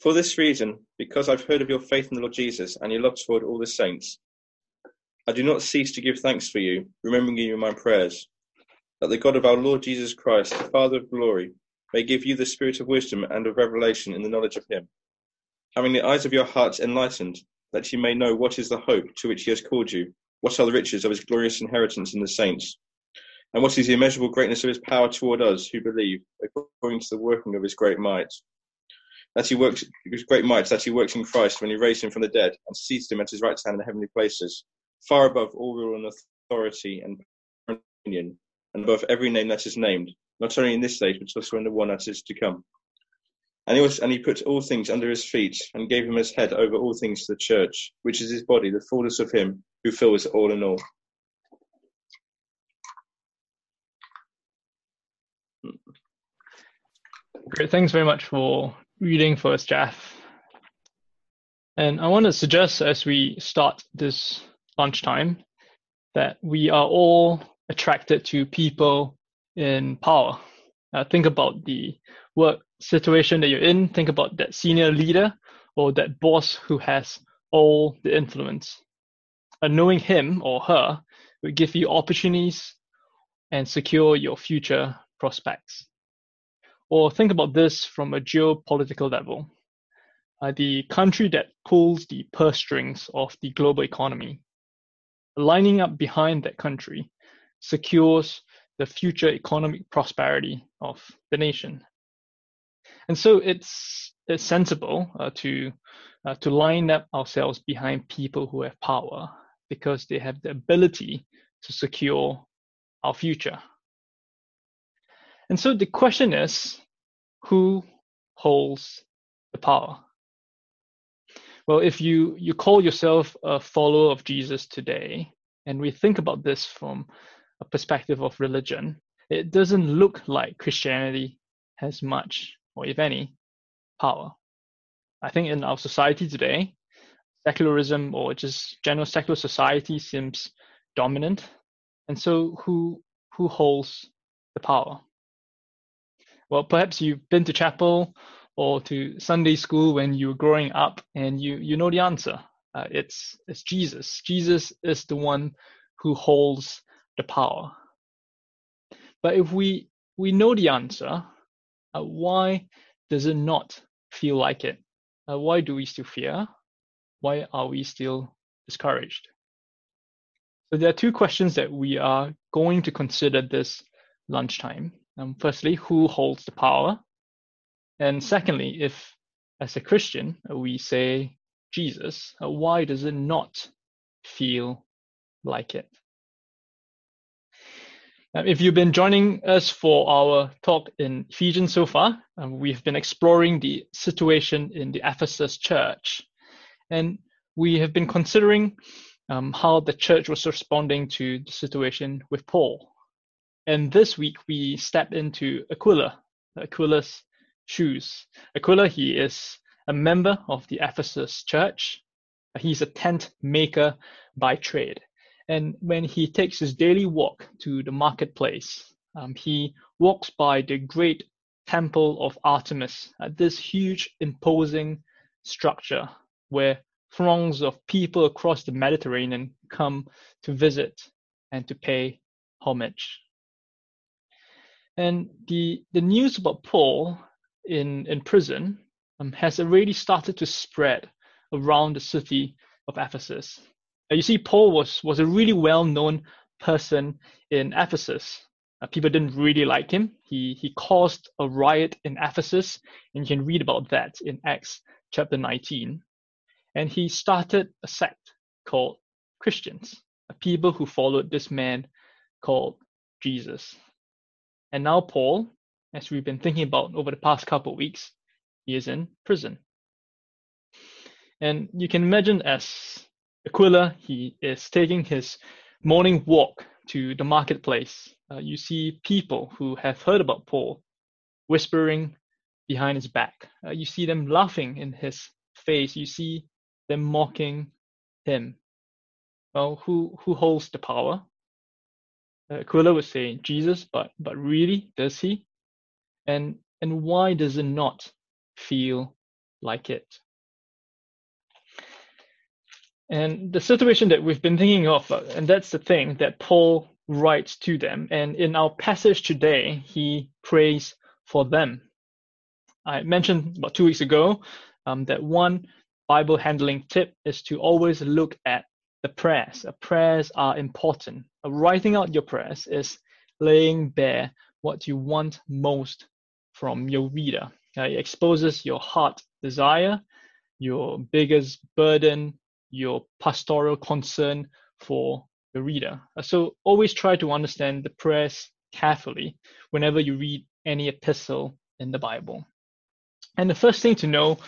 For this reason, because I've heard of your faith in the Lord Jesus and your love toward all the saints, I do not cease to give thanks for you, remembering you in my prayers, that the God of our Lord Jesus Christ, the Father of glory, may give you the spirit of wisdom and of revelation in the knowledge of him, having the eyes of your hearts enlightened, that you may know what is the hope to which he has called you, what are the riches of his glorious inheritance in the saints, and what is the immeasurable greatness of his power toward us who believe, according to the working of his great might that he works his great might that he works in Christ when he raised him from the dead and seated him at his right hand in the heavenly places, far above all rule and authority and dominion, and above every name that is named, not only in this age, but also in the one that is to come. And he, was, and he put all things under his feet, and gave him as head over all things to the church, which is his body, the fullness of him who fills all in all. Great. Thanks very much for reading first, Jeff. And I want to suggest as we start this lunchtime that we are all attracted to people in power. Uh, think about the work situation that you're in. Think about that senior leader or that boss who has all the influence. And knowing him or her will give you opportunities and secure your future prospects. Or think about this from a geopolitical level. Uh, the country that pulls the purse strings of the global economy. Lining up behind that country secures the future economic prosperity of the nation. And so it's, it's sensible uh, to, uh, to line up ourselves behind people who have power because they have the ability to secure our future. And so the question is, who holds the power? Well, if you, you call yourself a follower of Jesus today, and we think about this from a perspective of religion, it doesn't look like Christianity has much, or if any, power. I think in our society today, secularism or just general secular society seems dominant. And so who who holds the power? Well, perhaps you've been to chapel or to Sunday school when you were growing up, and you you know the answer. Uh, it's it's Jesus. Jesus is the one who holds the power. But if we we know the answer, uh, why does it not feel like it? Uh, why do we still fear? Why are we still discouraged? So there are two questions that we are going to consider this lunchtime. Um, firstly, who holds the power? And secondly, if as a Christian we say Jesus, uh, why does it not feel like it? Um, if you've been joining us for our talk in Ephesians so far, um, we've been exploring the situation in the Ephesus church. And we have been considering um, how the church was responding to the situation with Paul. And this week we step into Aquila, Aquila's shoes. Aquila, he is a member of the Ephesus church. He's a tent maker by trade. And when he takes his daily walk to the marketplace, um, he walks by the great temple of Artemis, uh, this huge, imposing structure where throngs of people across the Mediterranean come to visit and to pay homage. And the, the news about Paul in, in prison um, has already started to spread around the city of Ephesus. Uh, you see, Paul was, was a really well known person in Ephesus. Uh, people didn't really like him. He, he caused a riot in Ephesus, and you can read about that in Acts chapter 19. And he started a sect called Christians, a people who followed this man called Jesus. And now Paul, as we've been thinking about over the past couple of weeks, he is in prison. And you can imagine as Aquila, he is taking his morning walk to the marketplace. Uh, you see people who have heard about Paul whispering behind his back. Uh, you see them laughing in his face. You see them mocking him. Well, who, who holds the power? Aquila would say Jesus, but but really, does he? And and why does it not feel like it. And the situation that we've been thinking of, uh, and that's the thing that Paul writes to them. And in our passage today, he prays for them. I mentioned about two weeks ago um, that one Bible handling tip is to always look at the prayers. The prayers are important. Writing out your prayers is laying bare what you want most from your reader. Uh, it exposes your heart desire, your biggest burden, your pastoral concern for the reader. Uh, so always try to understand the prayers carefully whenever you read any epistle in the Bible. And the first thing to know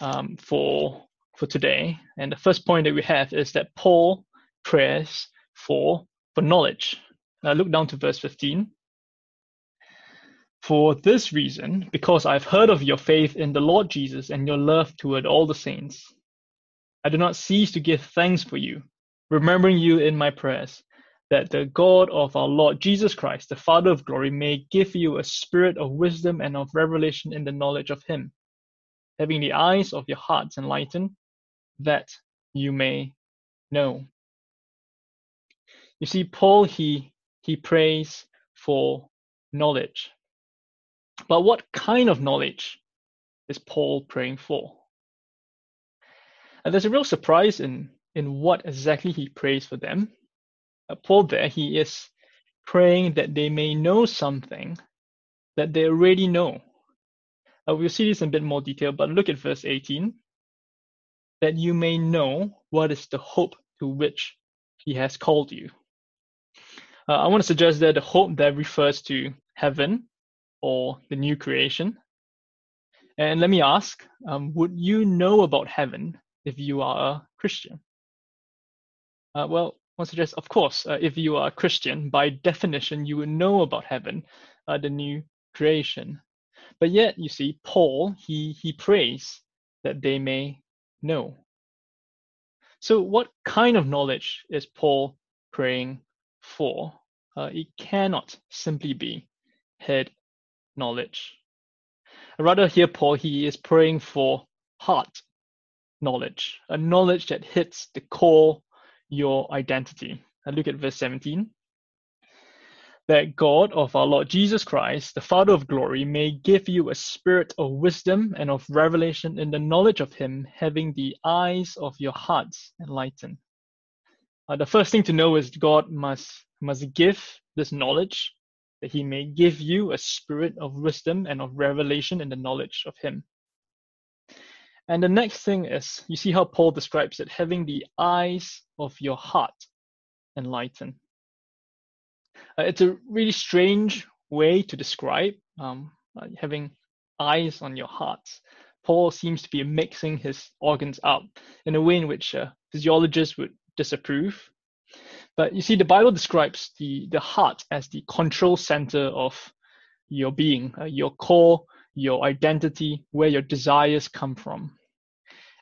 um, for for today, and the first point that we have is that Paul prays for for knowledge. Now look down to verse 15. For this reason, because I've heard of your faith in the Lord Jesus and your love toward all the saints, I do not cease to give thanks for you, remembering you in my prayers, that the God of our Lord Jesus Christ, the Father of glory, may give you a spirit of wisdom and of revelation in the knowledge of him, having the eyes of your hearts enlightened, that you may know. You see, Paul he he prays for knowledge. But what kind of knowledge is Paul praying for? And there's a real surprise in, in what exactly he prays for them. Uh, Paul there, he is praying that they may know something that they already know. Uh, we'll see this in a bit more detail, but look at verse 18. That you may know what is the hope to which he has called you. Uh, I want to suggest that the hope that refers to heaven or the new creation. And let me ask, um, would you know about heaven if you are a Christian? Uh, well, I suggest, of course, uh, if you are a Christian, by definition, you would know about heaven, uh, the new creation. But yet, you see, Paul, he, he prays that they may know. So, what kind of knowledge is Paul praying for? Uh, it cannot simply be head knowledge. Rather, here, Paul, he is praying for heart knowledge, a knowledge that hits the core your identity. And look at verse 17. That God of our Lord Jesus Christ, the Father of glory, may give you a spirit of wisdom and of revelation in the knowledge of Him, having the eyes of your hearts enlightened. Uh, the first thing to know is God must must give this knowledge that He may give you a spirit of wisdom and of revelation in the knowledge of Him. And the next thing is, you see how Paul describes it, having the eyes of your heart enlightened. Uh, it's a really strange way to describe um, uh, having eyes on your heart. Paul seems to be mixing his organs up in a way in which uh, physiologists would disapprove. But you see, the Bible describes the, the heart as the control center of your being, uh, your core your identity, where your desires come from.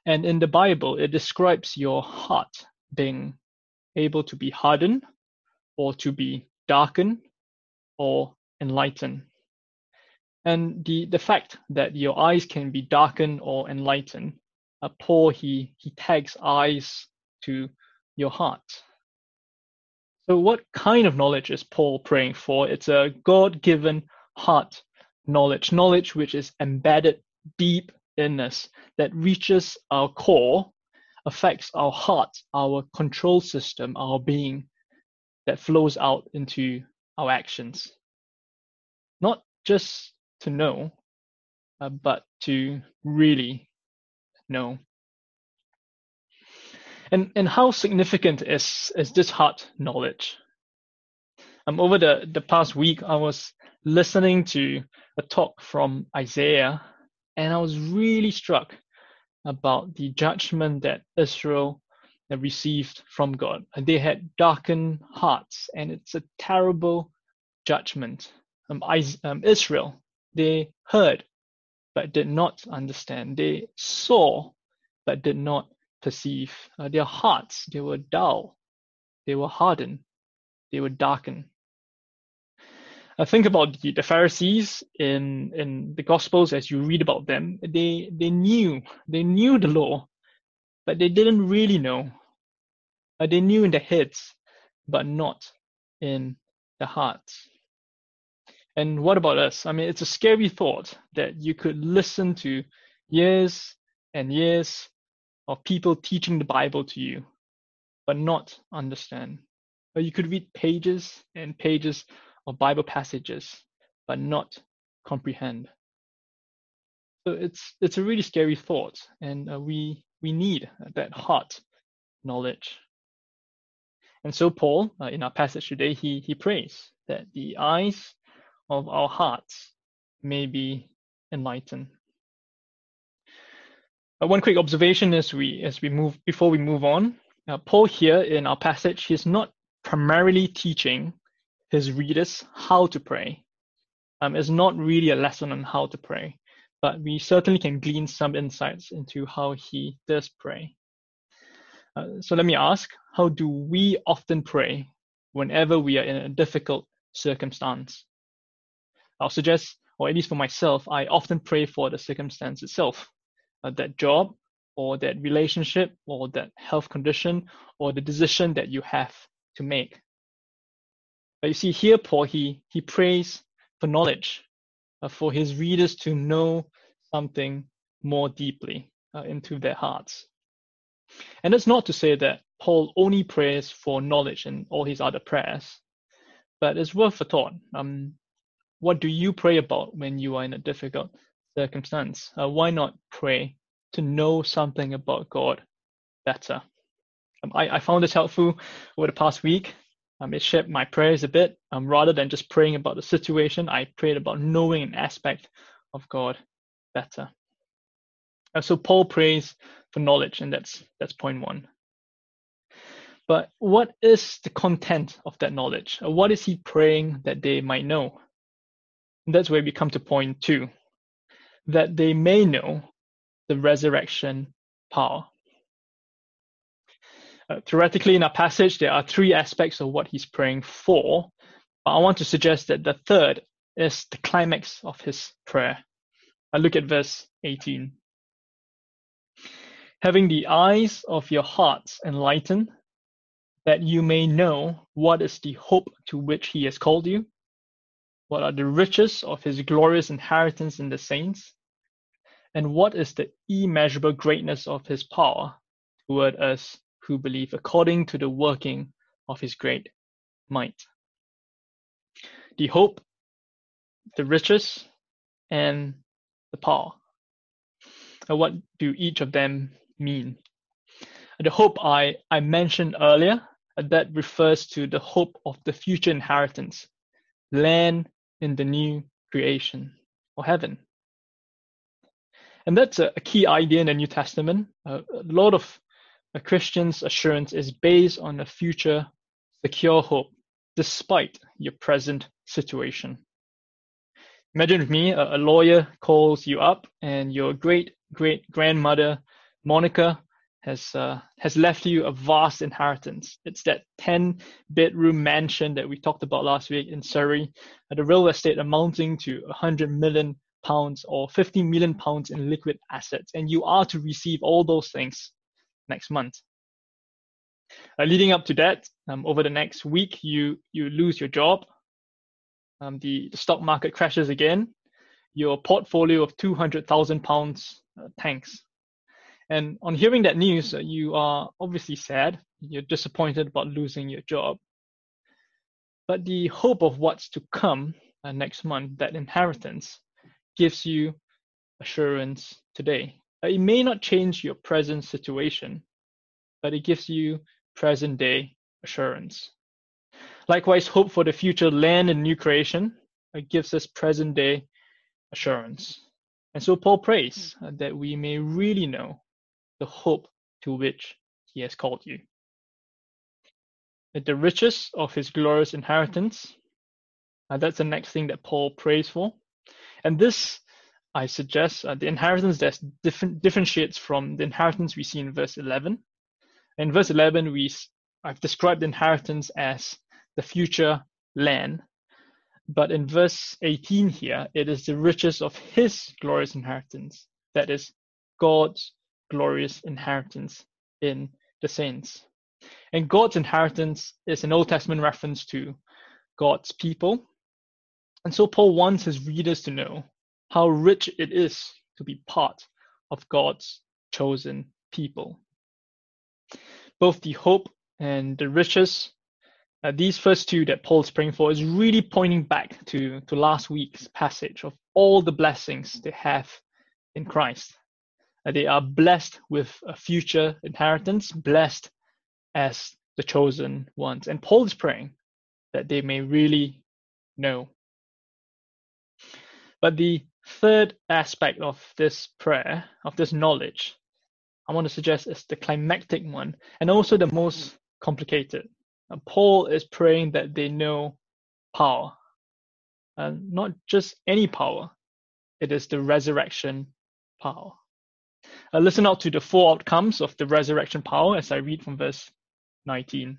And in the Bible, it describes your heart being able to be hardened or to be darkened or enlighten. And the, the fact that your eyes can be darkened or enlightened, Paul, he, he tags eyes to your heart. So, what kind of knowledge is Paul praying for? It's a God given heart knowledge, knowledge which is embedded deep in us, that reaches our core, affects our heart, our control system, our being, that flows out into our actions. Not just to know, uh, but to really know. And, and how significant is, is this heart knowledge? Um, over the, the past week, I was listening to a talk from Isaiah, and I was really struck about the judgment that Israel received from God. They had darkened hearts, and it's a terrible judgment. Um, um, Israel, they heard but did not understand. They saw but did not perceive. Uh, their hearts, they were dull, they were hardened, they were darkened. I think about the, the Pharisees in in the Gospels as you read about them. They they knew they knew the law, but they didn't really know. Uh, they knew in their heads, but not in the hearts. And what about us? I mean, it's a scary thought that you could listen to years and years of people teaching the Bible to you, but not understand. Or you could read pages and pages of Bible passages, but not comprehend. So it's it's a really scary thought, and uh, we we need that heart knowledge. And so Paul, uh, in our passage today, he he prays that the eyes of our hearts may be enlightened. Uh, one quick observation as we as we move before we move on. Uh, Paul here in our passage, he's not primarily teaching his readers how to pray. Um, it's not really a lesson on how to pray, but we certainly can glean some insights into how he does pray. Uh, so let me ask, how do we often pray whenever we are in a difficult circumstance? I'll suggest, or at least for myself, I often pray for the circumstance itself, uh, that job, or that relationship, or that health condition, or the decision that you have to make. But you see here, Paul, he, he prays for knowledge, for his readers to know something more deeply uh, into their hearts. And that's not to say that Paul only prays for knowledge in all his other prayers, but it's worth a thought. Um, what do you pray about when you are in a difficult circumstance? Uh, why not pray to know something about God better? Um, I, I found this helpful over the past week. Um, it shaped my prayers a bit. Um, rather than just praying about the situation, I prayed about knowing an aspect of God better. Uh, so Paul prays for knowledge, and that's that's point one. But what is the content of that knowledge? Uh, what is he praying that they might know? And that's where we come to point two, that they may know the resurrection power. Uh, theoretically, in our passage, there are three aspects of what he's praying for. But I want to suggest that the third is the climax of his prayer. I look at verse 18. Having the eyes of your hearts enlightened, that you may know what is the hope to which he has called you, what are the riches of his glorious inheritance in the saints, and what is the immeasurable greatness of his power toward us who believe according to the working of his great might. The hope, the riches, and the power. And what do each of them mean? The hope I, I mentioned earlier, that refers to the hope of the future inheritance, land in the new creation or heaven. And that's a, key idea in the New Testament. A lot of a Christian's assurance is based on a future secure hope despite your present situation. Imagine with me, a, lawyer calls you up and your great great grandmother, Monica, has uh, has left you a vast inheritance. It's that 10 bedroom mansion that we talked about last week in Surrey, at a real estate amounting to 100 million pounds or 50 million pounds in liquid assets, and you are to receive all those things next month. Uh, leading up to that, um, over the next week, you you lose your job. Um, the, the stock market crashes again. Your portfolio of 200,000 pounds uh, tanks and on hearing that news, uh, you are obviously sad. You're disappointed about losing your job. But the hope of what's to come uh, next month, that inheritance, gives you assurance today. It may not change your present situation, but it gives you present day assurance. Likewise, hope for the future land and new creation uh, gives us present day assurance. And so Paul prays that we may really know the hope to which he has called you. At the riches of his glorious inheritance, that's the next thing that Paul prays for. And this, I suggest, uh, the inheritance that different, differentiates from the inheritance we see in verse 11. In verse 11, we I've described inheritance as the future land. But in verse 18 here, it is the riches of his glorious inheritance, that is, God's glorious inheritance in the saints. And God's inheritance is an Old Testament reference to God's people. And so Paul wants his readers to know how rich it is to be part of God's chosen people. Both the hope and the riches, uh, these first two that Paul's praying for, is really pointing back to, to last week's passage of all the blessings they have in Christ. Uh, they are blessed with a future inheritance, blessed as the chosen ones. And Paul is praying that they may really know. But the third aspect of this prayer, of this knowledge, I want to suggest is the climactic one and also the most complicated. And Paul is praying that they know power, and not just any power, it is the resurrection power. Uh, listen out to the four outcomes of the resurrection power as I read from verse 19.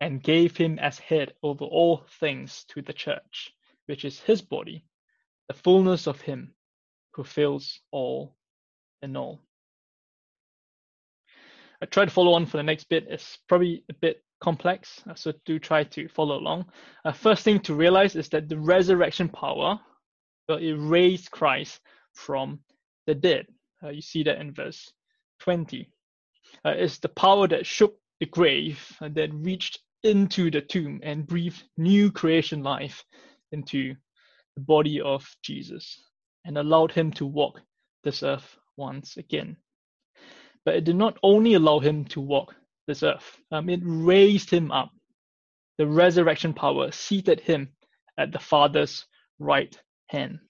and gave him as head over all things to the church, which is his body, the fullness of him who fills all in all. I try to follow on for the next bit. It's probably a bit complex, uh, so do try to follow along. Uh, first thing to realize is that the resurrection power will erase Christ from the dead. Uh, you see that in verse 20. Uh, it's the power that shook the grave and that reached into the tomb and breathed new creation life into the body of Jesus and allowed him to walk this earth once again. But it did not only allow him to walk this earth, um, it raised him up. The resurrection power seated him at the Father's right hand.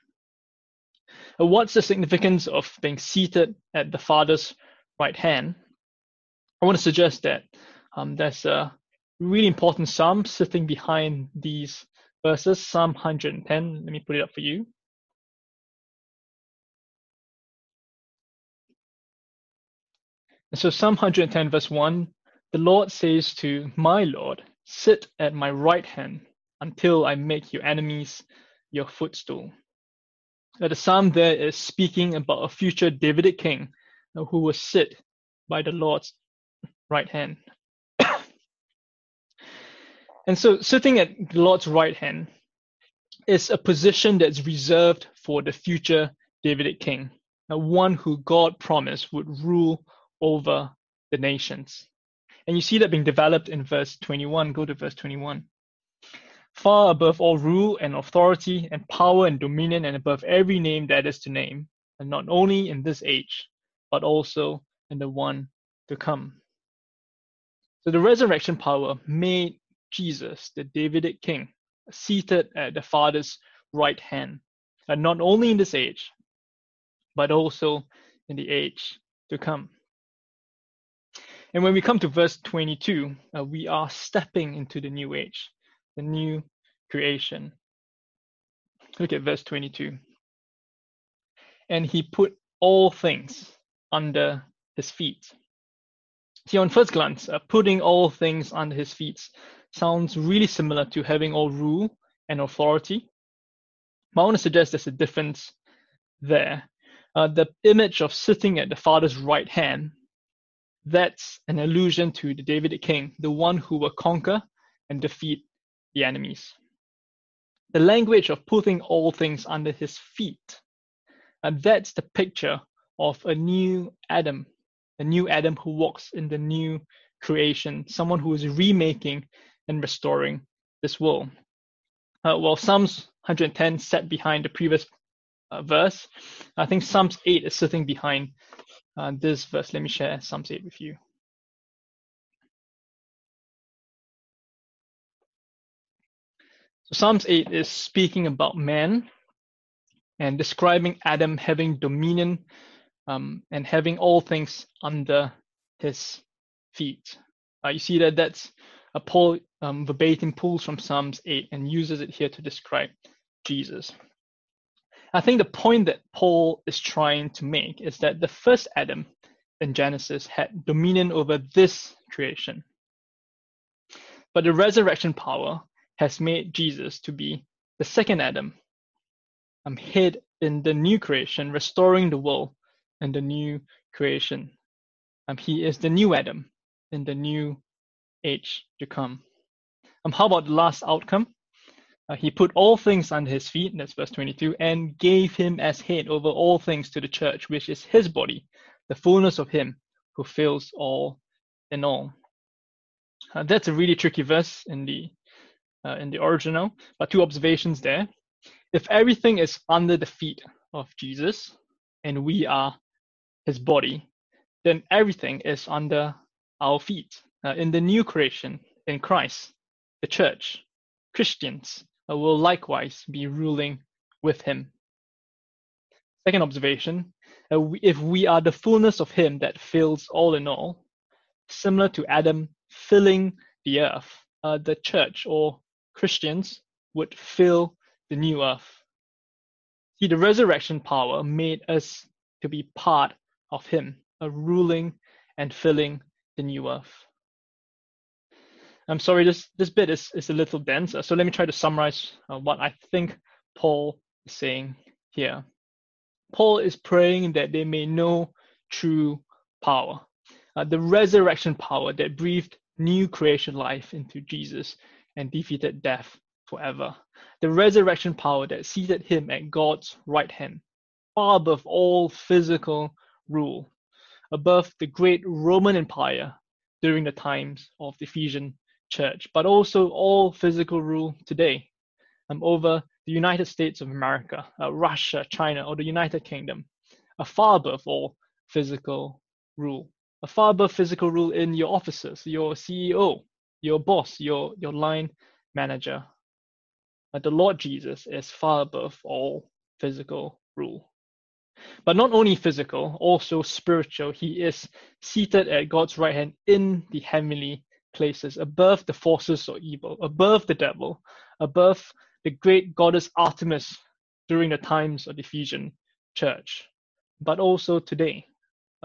what's the significance of being seated at the Father's right hand? I want to suggest that um, there's a really important psalm sitting behind these verses, Psalm 110. Let me put it up for you. And so Psalm 110 verse 1, the Lord says to my Lord, sit at my right hand until I make your enemies your footstool. Now, the psalm there is speaking about a future Davidic king uh, who will sit by the Lord's right hand. And so sitting at the Lord's right hand is a position that's reserved for the future Davidic king, one who God promised would rule over the nations. And you see that being developed in verse 21. Go to verse 21. Far above all rule and authority and power and dominion and above every name that is to name, and not only in this age, but also in the one to come. So the resurrection power made Jesus, the Davidic king, seated at the Father's right hand, and not only in this age, but also in the age to come. And when we come to verse 22, uh, we are stepping into the new age, the new creation. Look at verse 22. And he put all things under his feet. See, on first glance, uh, putting all things under his feet sounds really similar to having all rule and authority. But I want to suggest there's a difference there. Uh, the image of sitting at the Father's right hand, that's an allusion to the Davidic king, the one who will conquer and defeat the enemies. The language of putting all things under his feet, and that's the picture of a new Adam, a new Adam who walks in the new creation, someone who is remaking and restoring this world. Uh, well, Psalms 110 sat behind the previous uh, verse. I think Psalms 8 is sitting behind uh, this verse. Let me share Psalms 8 with you. So Psalms 8 is speaking about man and describing Adam having dominion um, and having all things under his feet. Uh, you see that that's a Paul um, verbatim pulls from Psalms 8 and uses it here to describe Jesus. I think the point that Paul is trying to make is that the first Adam in Genesis had dominion over this creation. But the resurrection power has made Jesus to be the second Adam, um, head in the new creation, restoring the world and the new creation. Um, he is the new Adam in the new age to come. Um, how about the last outcome? Uh, he put all things under his feet, that's verse 22, and gave him as head over all things to the church, which is his body, the fullness of him who fills all in all. Uh, that's a really tricky verse in the uh, in the original, but two observations there. If everything is under the feet of Jesus, and we are his body, then everything is under our feet. Uh, in the new creation in Christ, the church, Christians uh, will likewise be ruling with him. Second observation uh, if we are the fullness of him that fills all in all, similar to Adam filling the earth, uh, the church or Christians would fill the new earth. See, the resurrection power made us to be part of him, a ruling and filling the new earth. I'm sorry, this, this bit is, is a little dense, so let me try to summarize uh, what I think Paul is saying here. Paul is praying that they may know true power, uh, the resurrection power that breathed new creation life into Jesus and defeated death forever. The resurrection power that seated him at God's right hand, far above all physical rule, above the great Roman Empire during the times of the Ephesian church, but also all physical rule today um, over the United States of America, uh, Russia, China, or the United Kingdom, a far above all physical rule. A far above physical rule in your offices, your CEO, your boss, your, your line manager. But the Lord Jesus is far above all physical rule. But not only physical, also spiritual. He is seated at God's right hand in the heavenly places, above the forces of evil, above the devil, above the great goddess Artemis during the times of the Ephesian church, but also today,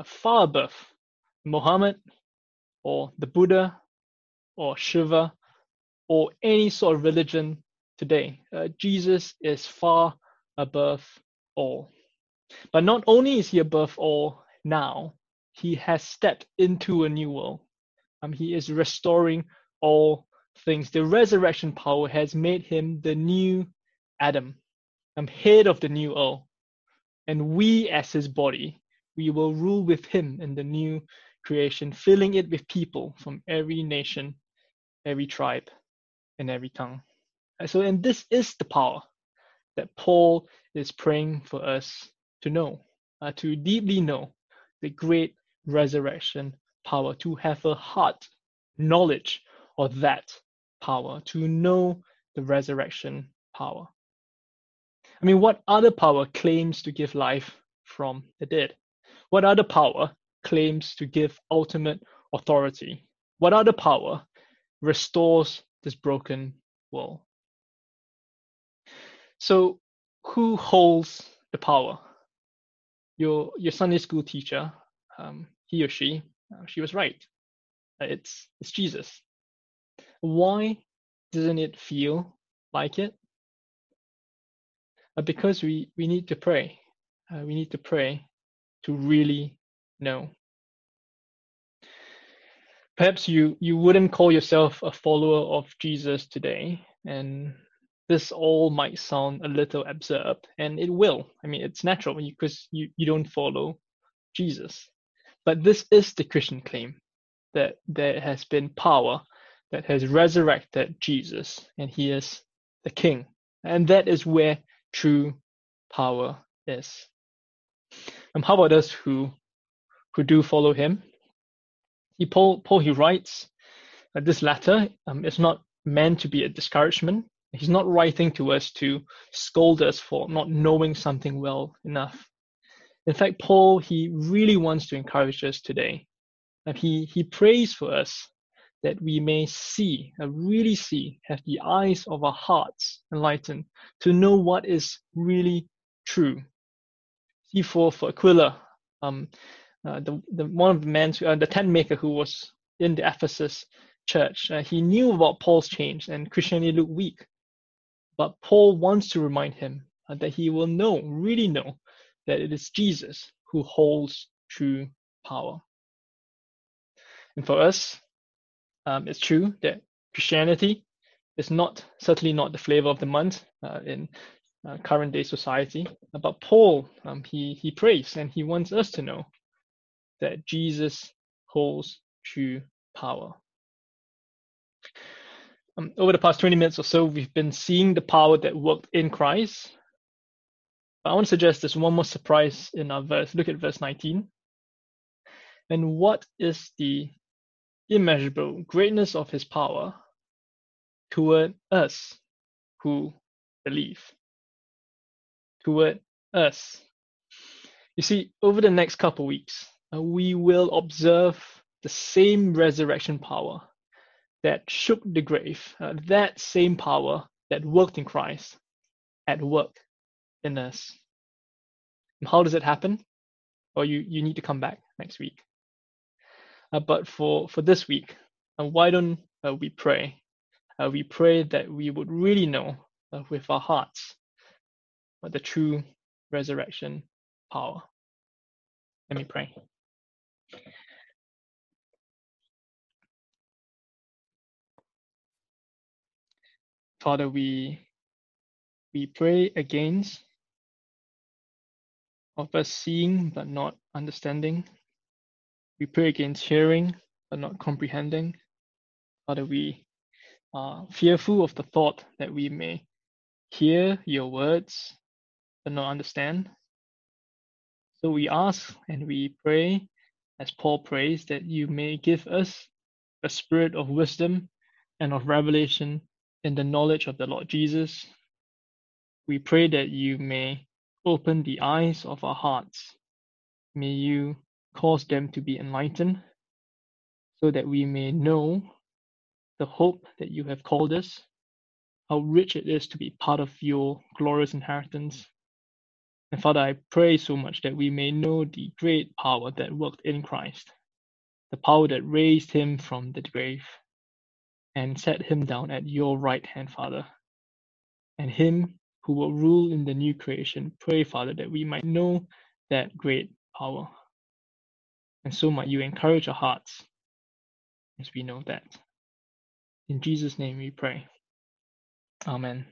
far above Muhammad or the Buddha or Shiva or any sort of religion today. Uh, Jesus is far above all. But not only is he above all now, he has stepped into a new world. Um, he is restoring all things. The resurrection power has made him the new Adam, um, head of the new earth. And we, as his body, we will rule with him in the new creation, filling it with people from every nation, every tribe, and every tongue. So, and this is the power that Paul is praying for us to know, uh, to deeply know the great resurrection power, to have a heart knowledge of that power, to know the resurrection power. I mean, what other power claims to give life from the dead? What other power claims to give ultimate authority? What other power restores this broken world? So, who holds the power? Your your Sunday school teacher, um, he or she, she was right. Uh, it's it's Jesus. Why doesn't it feel like it? Uh, because we we need to pray. Uh, we need to pray to really know. Perhaps you you wouldn't call yourself a follower of Jesus today, and this all might sound a little absurd, and it will. I mean, it's natural because you, you don't follow Jesus. But this is the Christian claim that there has been power that has resurrected Jesus, and he is the King. And that is where true power is. And how about us who who do follow him? He Paul Paul he writes that this letter um, is not meant to be a discouragement He's not writing to us to scold us for not knowing something well enough. In fact, Paul, he really wants to encourage us today. And he, he prays for us that we may see, uh, really see, have the eyes of our hearts enlightened to know what is really true. See, for, for Aquila, um, uh, the, the one of the men, uh, the tent maker who was in the Ephesus church, uh, he knew about Paul's change and Christianity looked weak. But Paul wants to remind him uh, that he will know, really know, that it is Jesus who holds true power. And for us, um, it's true that Christianity is not certainly not the flavor of the month uh, in uh, current day society. But Paul, um, he he prays and he wants us to know that Jesus holds true power. Um, over the past 20 minutes or so, we've been seeing the power that worked in Christ. I want to suggest there's one more surprise in our verse. Look at verse 19. And what is the immeasurable greatness of his power toward us who believe? Toward us. You see, over the next couple weeks, uh, we will observe the same resurrection power that shook the grave, uh, that same power that worked in Christ at work in. And how does it happen? Or you, you need to come back next week. Uh, but for, for this week, uh, why don't uh, we pray? Uh, we pray that we would really know uh, with our hearts the true resurrection power. Let me pray. Father, we we pray against of us seeing but not understanding. We pray against hearing but not comprehending. Father, we are fearful of the thought that we may hear your words but not understand. So we ask and we pray, as Paul prays, that you may give us a spirit of wisdom and of revelation in the knowledge of the Lord Jesus. We pray that you may open the eyes of our hearts. May you cause them to be enlightened so that we may know the hope that you have called us, how rich it is to be part of your glorious inheritance. And Father, I pray so much that we may know the great power that worked in Christ, the power that raised him from the grave and set him down at your right hand, Father. And him who will rule in the new creation, pray, Father, that we might know that great power. And so might you encourage our hearts as we know that. In Jesus' name we pray. Amen.